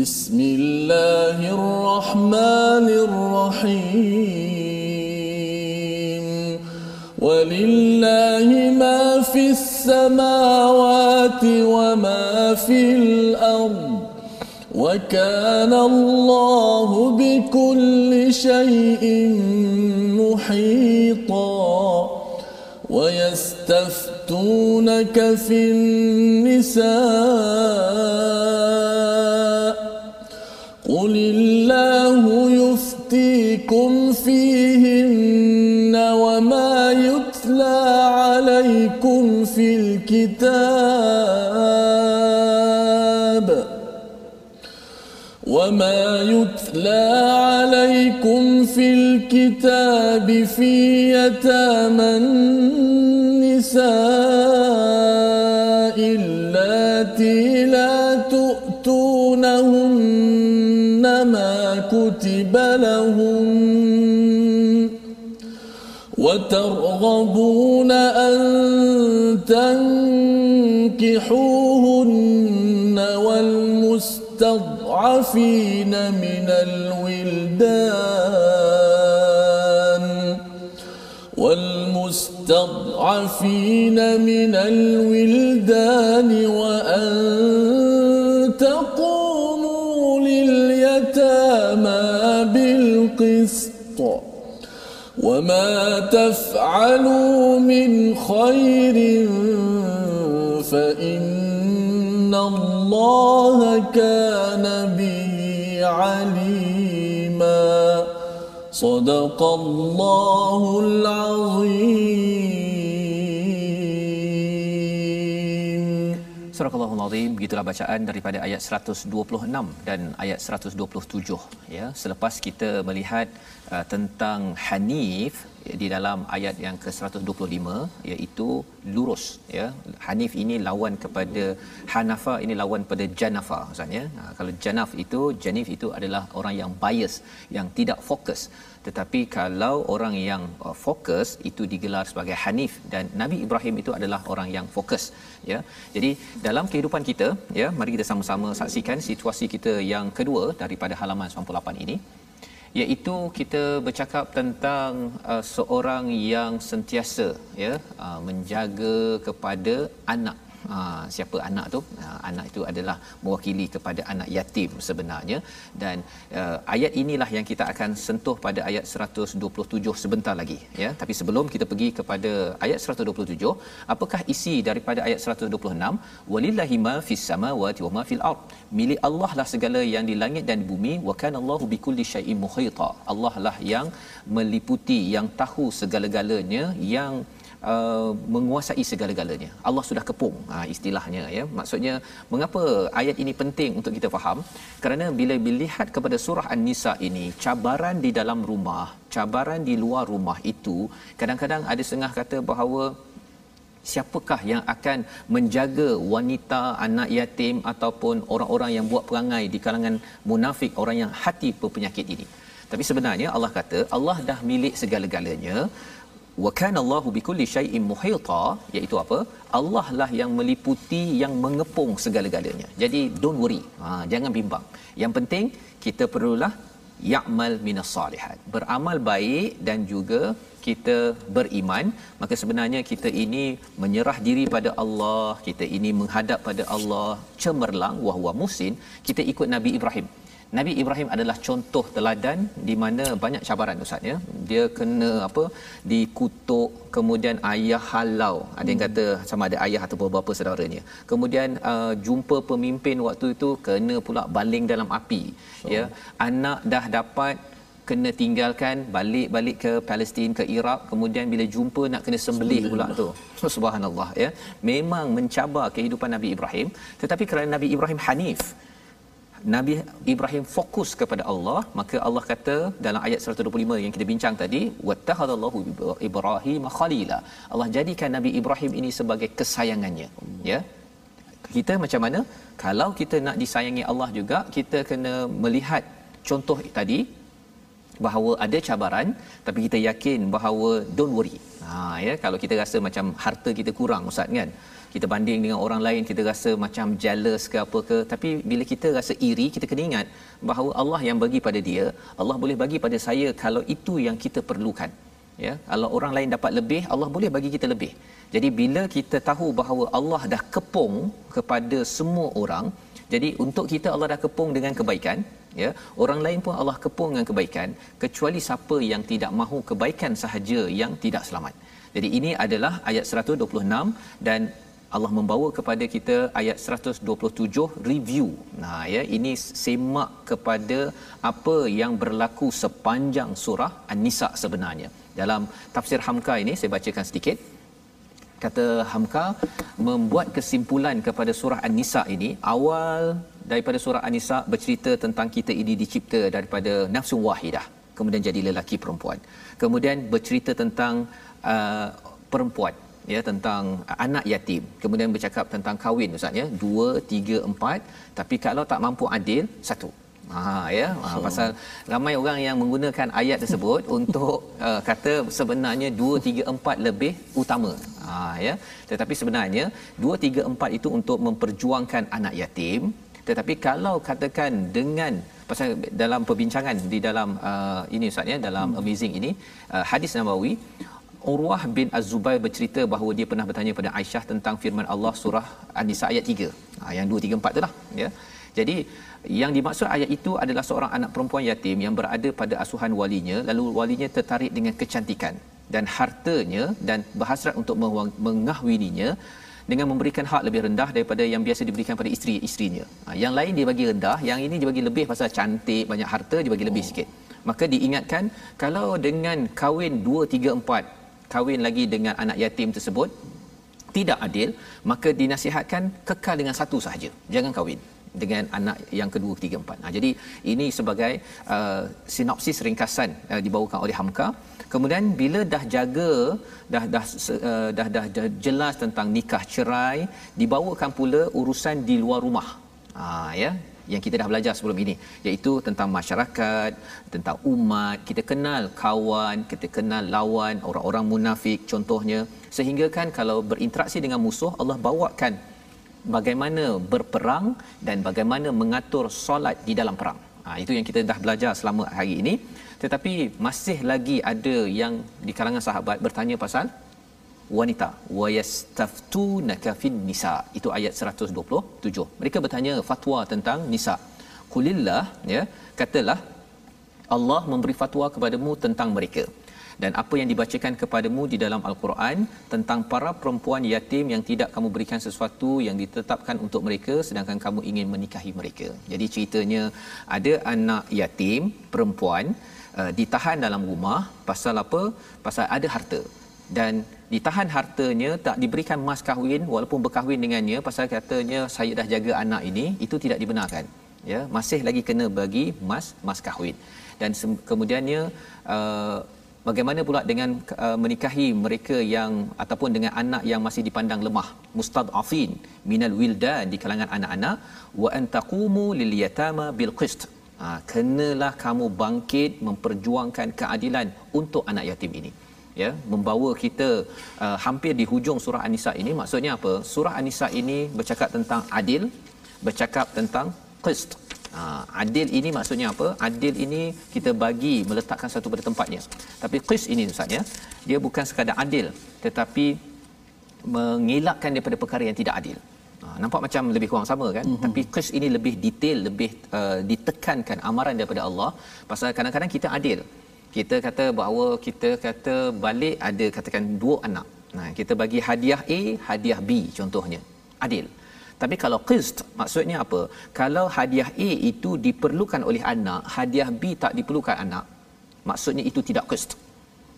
بسم الله الرحمن الرحيم. ولله ما في السماوات وما في الأرض. وكان الله بكل شيء محيطا. ويستفتونك في النساء. يفتيكم فيهن وما يتلى عليكم في الكتاب وما يتلى عليكم في الكتاب في يتامى النساء اللاتي كتب لهن وترغبون أن تنكحوهن والمستضعفين من الولدان والمستضعفين من الولدان وأن وما تفعلوا من خير فإن الله كان به عليما صدق الله العظيم Al-Azim begitulah bacaan daripada ayat 126 dan ayat 127 ya. Selepas kita melihat uh, tentang Hanif di dalam ayat yang ke-125 iaitu lurus ya. Hanif ini lawan kepada Hanafa ini lawan pada Janafa maksudnya ha, kalau Janaf itu Janif itu adalah orang yang bias yang tidak fokus tetapi kalau orang yang uh, fokus itu digelar sebagai hanif dan Nabi Ibrahim itu adalah orang yang fokus ya. Jadi dalam kehidupan kita ya mari kita sama-sama saksikan situasi kita yang kedua daripada halaman 98 ini iaitu kita bercakap tentang uh, seorang yang sentiasa ya uh, menjaga kepada anak Ha, siapa anak tu? Ha, anak itu adalah mewakili kepada anak yatim sebenarnya dan uh, ayat inilah yang kita akan sentuh pada ayat 127 sebentar lagi ya. Tapi sebelum kita pergi kepada ayat 127, apakah isi daripada ayat 126? Walillahi ma fis samawati wa ma fil ard. Milik Allah lah segala yang di langit dan di bumi. Wa kana Allahu bikulli syai'in muhita. Allah lah yang meliputi, yang tahu segala-galanya, yang Uh, menguasai segala-galanya. Allah sudah kepung uh, istilahnya ya. Maksudnya mengapa ayat ini penting untuk kita faham? Kerana bila dilihat kepada surah An-Nisa ini, cabaran di dalam rumah, cabaran di luar rumah itu kadang-kadang ada setengah kata bahawa siapakah yang akan menjaga wanita anak yatim ataupun orang-orang yang buat perangai di kalangan munafik orang yang hati berpenyakit ini tapi sebenarnya Allah kata Allah dah milik segala-galanya wa kana Allahu bikulli syai'in muhita iaitu apa? Allah lah yang meliputi yang mengepung segala-galanya. Jadi don't worry. Ha, jangan bimbang. Yang penting kita perlulah ya'mal minas salihat. Beramal baik dan juga kita beriman. Maka sebenarnya kita ini menyerah diri pada Allah kita ini menghadap pada Allah cemerlang wahwa musin. Kita ikut Nabi Ibrahim Nabi Ibrahim adalah contoh teladan di mana banyak cabaran ustaz ya. Dia kena apa dikutuk kemudian ayah halau. Ada yang kata sama ada ayah atau bapa saudaranya. Kemudian uh, jumpa pemimpin waktu itu kena pula baling dalam api. So. Ya. Anak dah dapat kena tinggalkan balik-balik ke Palestin ke Iraq kemudian bila jumpa nak kena sembelih pula tu subhanallah ya memang mencabar kehidupan Nabi Ibrahim tetapi kerana Nabi Ibrahim hanif Nabi Ibrahim fokus kepada Allah maka Allah kata dalam ayat 125 yang kita bincang tadi wattahadallahu Ibrahim khalila. Allah jadikan Nabi Ibrahim ini sebagai kesayangannya ya. Kita macam mana? Kalau kita nak disayangi Allah juga kita kena melihat contoh tadi bahawa ada cabaran tapi kita yakin bahawa don't worry. Ha ya kalau kita rasa macam harta kita kurang ustaz kan kita banding dengan orang lain kita rasa macam jealous ke apa ke. Tapi bila kita rasa iri kita kena ingat bahawa Allah yang bagi pada dia Allah boleh bagi pada saya kalau itu yang kita perlukan. Ya kalau orang lain dapat lebih Allah boleh bagi kita lebih. Jadi bila kita tahu bahawa Allah dah kepung kepada semua orang jadi untuk kita Allah dah kepung dengan kebaikan ya orang lain pun Allah kepung dengan kebaikan kecuali siapa yang tidak mahu kebaikan sahaja yang tidak selamat. Jadi ini adalah ayat 126 dan Allah membawa kepada kita ayat 127 review. Nah ya ini semak kepada apa yang berlaku sepanjang surah An-Nisa sebenarnya. Dalam tafsir Hamka ini saya bacakan sedikit. Kata Hamka membuat kesimpulan kepada surah An-Nisa ini awal daripada surah An-Nisa bercerita tentang kita ini dicipta daripada nafsu wahidah kemudian jadi lelaki perempuan. Kemudian bercerita tentang uh, perempuan ya tentang anak yatim. Kemudian bercakap tentang kahwin ustaz ya. 2 3 4 tapi kalau tak mampu adil satu. Ha ya. Ha, pasal ramai orang yang menggunakan ayat tersebut untuk uh, kata sebenarnya 2 3 4 lebih utama. Ha ya. Tetapi sebenarnya 2 3 4 itu untuk memperjuangkan anak yatim. Tetapi kalau katakan dengan pasal dalam perbincangan di dalam uh, ini ustaz ya dalam hmm. amazing ini uh, hadis Nabawi Urwah bin Az-Zubair bercerita bahawa dia pernah bertanya pada Aisyah tentang firman Allah surah An-Nisa ayat 3. Ha, yang 2 3 4 itulah ya. Jadi yang dimaksud ayat itu adalah seorang anak perempuan yatim yang berada pada asuhan walinya lalu walinya tertarik dengan kecantikan dan hartanya dan berhasrat untuk mengahwininya dengan memberikan hak lebih rendah daripada yang biasa diberikan pada isteri-isterinya. Ha, yang lain dia bagi rendah, yang ini dia bagi lebih pasal cantik, banyak harta dia bagi lebih oh. sikit. Maka diingatkan kalau dengan kahwin 2 3 4 kahwin lagi dengan anak yatim tersebut tidak adil maka dinasihatkan kekal dengan satu sahaja jangan kahwin dengan anak yang kedua ketiga empat. Nah, jadi ini sebagai uh, sinopsis ringkasan uh, dibawakan oleh Hamka. Kemudian bila dah jaga dah dah, uh, dah dah dah jelas tentang nikah cerai, dibawakan pula urusan di luar rumah. Ah ya, yang kita dah belajar sebelum ini iaitu tentang masyarakat tentang umat kita kenal kawan kita kenal lawan orang-orang munafik contohnya. Sehingga kan kalau berinteraksi dengan musuh Allah bawakan bagaimana berperang dan bagaimana mengatur solat di dalam perang. Ha, itu yang kita dah belajar selama hari ini. Tetapi masih lagi ada yang di kalangan sahabat bertanya pasal wanita wa yastaftunaka fin nisa. Itu ayat 127 mereka bertanya fatwa tentang nisa. Kulillah ya katalah Allah memberi fatwa kepadamu tentang mereka. Dan apa yang dibacakan kepadamu di dalam al-Quran tentang para perempuan yatim yang tidak kamu berikan sesuatu yang ditetapkan untuk mereka sedangkan kamu ingin menikahi mereka. Jadi ceritanya ada anak yatim perempuan uh, ditahan dalam rumah pasal apa? Pasal ada harta. Dan ditahan hartanya tak diberikan mas kahwin walaupun berkahwin dengannya pasal katanya saya dah jaga anak ini itu tidak dibenarkan. Ya masih lagi kena bagi mas mas kahwin. Dan kemudiannya uh, bagaimana pula dengan uh, menikahi mereka yang ataupun dengan anak yang masih dipandang lemah? Mustadafin minal wildan di kalangan anak-anak. Wa antaqumu lil yatama bil qist. Ha, kenalah kamu bangkit memperjuangkan keadilan untuk anak yatim ini ya membawa kita uh, hampir di hujung surah an-nisa ini. Maksudnya apa? Surah an-nisa ini bercakap tentang adil bercakap tentang qist. Uh, adil ini maksudnya apa? Adil ini kita bagi meletakkan satu pada tempatnya. Tapi qist ini ustaz ya dia bukan sekadar adil tetapi mengelakkan daripada perkara yang tidak adil. Uh, nampak macam lebih kurang sama kan? Mm-hmm. tapi qist ini lebih detail lebih uh, ditekankan amaran daripada Allah. Pasal kadang-kadang kita adil kita kata bahawa kita kata balik ada katakan dua anak. Nah, kita bagi hadiah A, hadiah B contohnya. Adil. Tapi kalau qist maksudnya apa? Kalau hadiah A itu diperlukan oleh anak, hadiah B tak diperlukan anak, maksudnya itu tidak qist.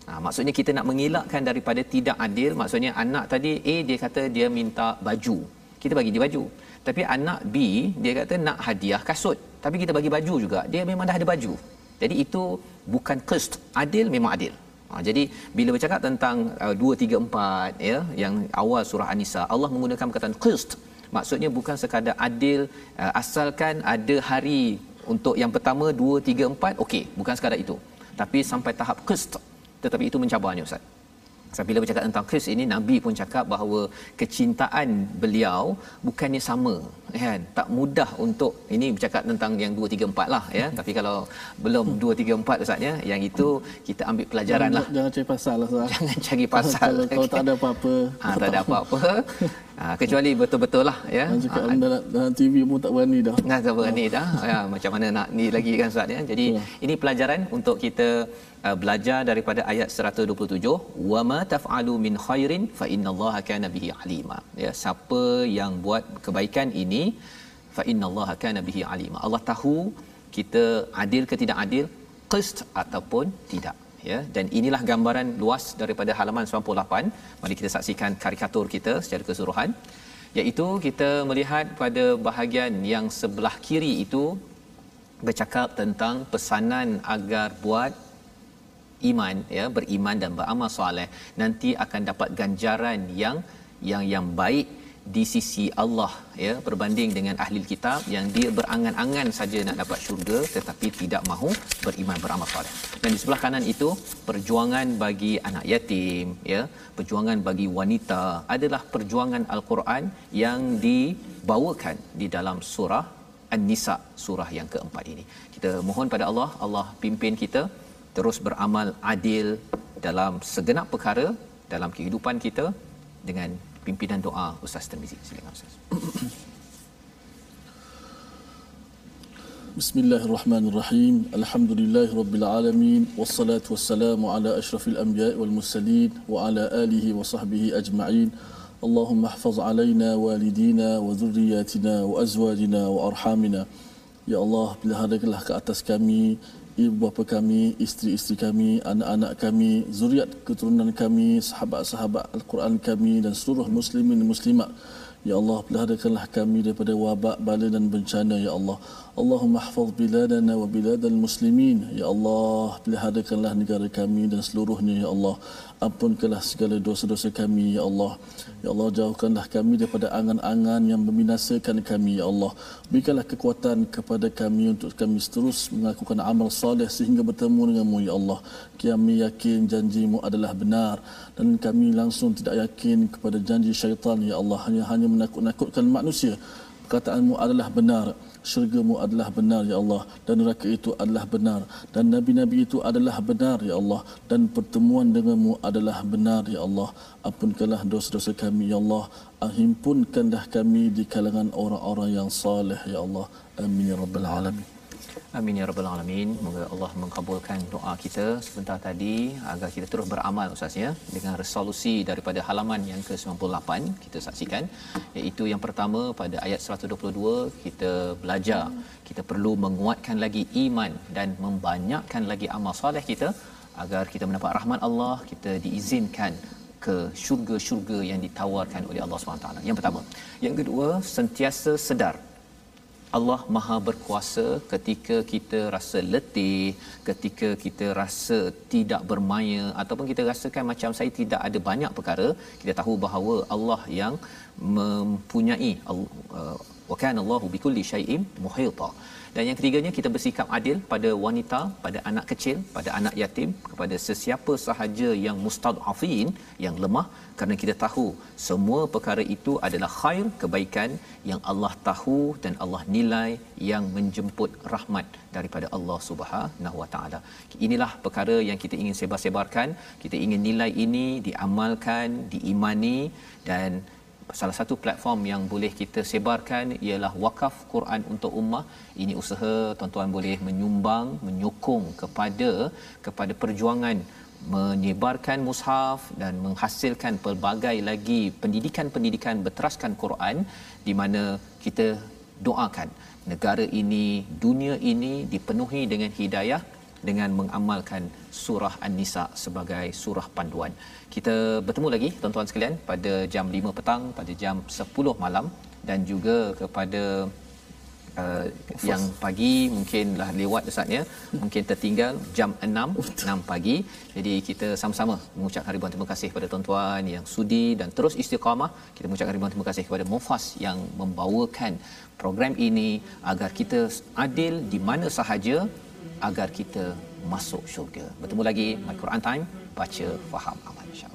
Ha, maksudnya kita nak mengelakkan daripada tidak adil, maksudnya anak tadi A dia kata dia minta baju. Kita bagi dia baju. Tapi anak B dia kata nak hadiah kasut. Tapi kita bagi baju juga. Dia memang dah ada baju. Jadi itu bukan qist. Adil memang adil. Ha, jadi bila bercakap tentang uh, 2 3 4 ya yang awal surah An-Nisa Allah menggunakan perkataan qist maksudnya bukan sekadar adil uh, asalkan ada hari untuk yang pertama 2 3 4 okey bukan sekadar itu tapi sampai tahap qist tetapi itu mencabarnya ustaz sebab bila bercakap tentang Kris ini Nabi pun cakap bahawa kecintaan beliau bukannya sama kan? Tak mudah untuk ini bercakap tentang yang 2 3 4 lah ya. Tapi kalau belum 2 3 4 ustaz ya yang itu kita ambil pelajaran jangan, lah. jangan cari pasal lah ustaz. Jangan cari pasal kalau, kalau tak ada apa-apa. Ha, tak ada apa-apa. Ha, kecuali betul-betul lah ya. Cakap ha, dalam, dalam TV pun tak berani dah. Tak berani dah. Ya, macam mana nak ni lagi kan ustaz ya. Jadi ya. ini pelajaran untuk kita uh, belajar daripada ayat 127 wama taf'alu min khairin fa innallaha kana bihi alima. Ya siapa yang buat kebaikan ini fa innallaha kana bihi alima. Allah tahu kita adil ke tidak adil qist ataupun tidak. Ya dan inilah gambaran luas daripada halaman 98 mari kita saksikan karikatur kita secara keseluruhan. Iaitu kita melihat pada bahagian yang sebelah kiri itu bercakap tentang pesanan agar buat iman ya beriman dan beramal soleh nanti akan dapat ganjaran yang yang yang baik di sisi Allah ya berbanding dengan ahli kitab yang dia berangan-angan saja nak dapat syurga tetapi tidak mahu beriman beramal soleh. Dan di sebelah kanan itu perjuangan bagi anak yatim ya, perjuangan bagi wanita adalah perjuangan al-Quran yang dibawakan di dalam surah An-Nisa surah yang keempat ini. Kita mohon pada Allah, Allah pimpin kita terus beramal adil dalam segenap perkara dalam kehidupan kita dengan pimpinan doa Ustaz Tirmizi. Silakan Ustaz. Alhamdulillahirabbil alamin wassalatu wassalamu ala asyrafil anbiya'i wal mursalin wa ala alihi wa sahbihi ajma'in. Allahumma ihfaz alaina walidina wa dhurriyyatina wa azwajina wa arhamina. Ya Allah, peliharakanlah ke atas kami ibu bapa kami, isteri-isteri kami, anak-anak kami, zuriat keturunan kami, sahabat-sahabat Al-Quran kami dan seluruh muslimin dan muslimat. Ya Allah, peliharakanlah kami daripada wabak, bala dan bencana, Ya Allah. Allahumma hafaz biladana wa biladal muslimin. Ya Allah, peliharakanlah negara kami dan seluruhnya, Ya Allah. Ampunkanlah segala dosa-dosa kami, Ya Allah. Ya Allah, jauhkanlah kami daripada angan-angan yang membinasakan kami, Ya Allah. Berikanlah kekuatan kepada kami untuk kami terus mengakukan amal salih sehingga bertemu denganmu, Ya Allah. Kami yakin janjimu adalah benar dan kami langsung tidak yakin kepada janji syaitan, Ya Allah. Hanya hanya menakut-nakutkan manusia. Perkataanmu adalah benar syurgamu adalah benar ya Allah. Dan neraka itu adalah benar. Dan nabi-nabi itu adalah benar ya Allah. Dan pertemuan denganmu adalah benar ya Allah. Ampunkanlah dosa-dosa kami ya Allah. Himpunkanlah kami di kalangan orang-orang yang saleh ya Allah. Amin ya rabbal alamin Amin ya rabbal alamin. Moga Allah mengabulkan doa kita sebentar tadi agar kita terus beramal Ustaz ya dengan resolusi daripada halaman yang ke-98 kita saksikan iaitu yang pertama pada ayat 122 kita belajar kita perlu menguatkan lagi iman dan membanyakkan lagi amal soleh kita agar kita mendapat rahmat Allah kita diizinkan ke syurga-syurga yang ditawarkan oleh Allah SWT. Yang pertama. Yang kedua, sentiasa sedar Allah Maha berkuasa ketika kita rasa letih, ketika kita rasa tidak bermaya ataupun kita rasakan macam saya tidak ada banyak perkara, kita tahu bahawa Allah yang mempunyai uh, wa kana Allahu bikulli syai'in muhita. Dan yang ketiganya kita bersikap adil pada wanita, pada anak kecil, pada anak yatim, kepada sesiapa sahaja yang mustad'afin, yang lemah kerana kita tahu semua perkara itu adalah khair, kebaikan yang Allah tahu dan Allah nilai yang menjemput rahmat daripada Allah Subhanahu Wa Taala. Inilah perkara yang kita ingin sebar-sebarkan. Kita ingin nilai ini diamalkan, diimani dan salah satu platform yang boleh kita sebarkan ialah wakaf Quran untuk ummah ini usaha tuan-tuan boleh menyumbang menyokong kepada kepada perjuangan menyebarkan mushaf dan menghasilkan pelbagai lagi pendidikan-pendidikan berteraskan Quran di mana kita doakan negara ini dunia ini dipenuhi dengan hidayah dengan mengamalkan surah An-Nisa sebagai surah panduan. Kita bertemu lagi tuan-tuan sekalian pada jam 5 petang, pada jam 10 malam dan juga kepada uh, yang pagi mungkinlah lewat Ustaz ya. Mungkin tertinggal jam 6 6 pagi. Jadi kita sama-sama mengucapkan ribuan terima kasih kepada tuan-tuan yang sudi dan terus istiqamah. Kita mengucapkan ribuan terima kasih kepada Mufas yang membawakan program ini agar kita adil di mana sahaja agar kita masuk syurga. Bertemu lagi my Quran time. Baca faham amal insyaallah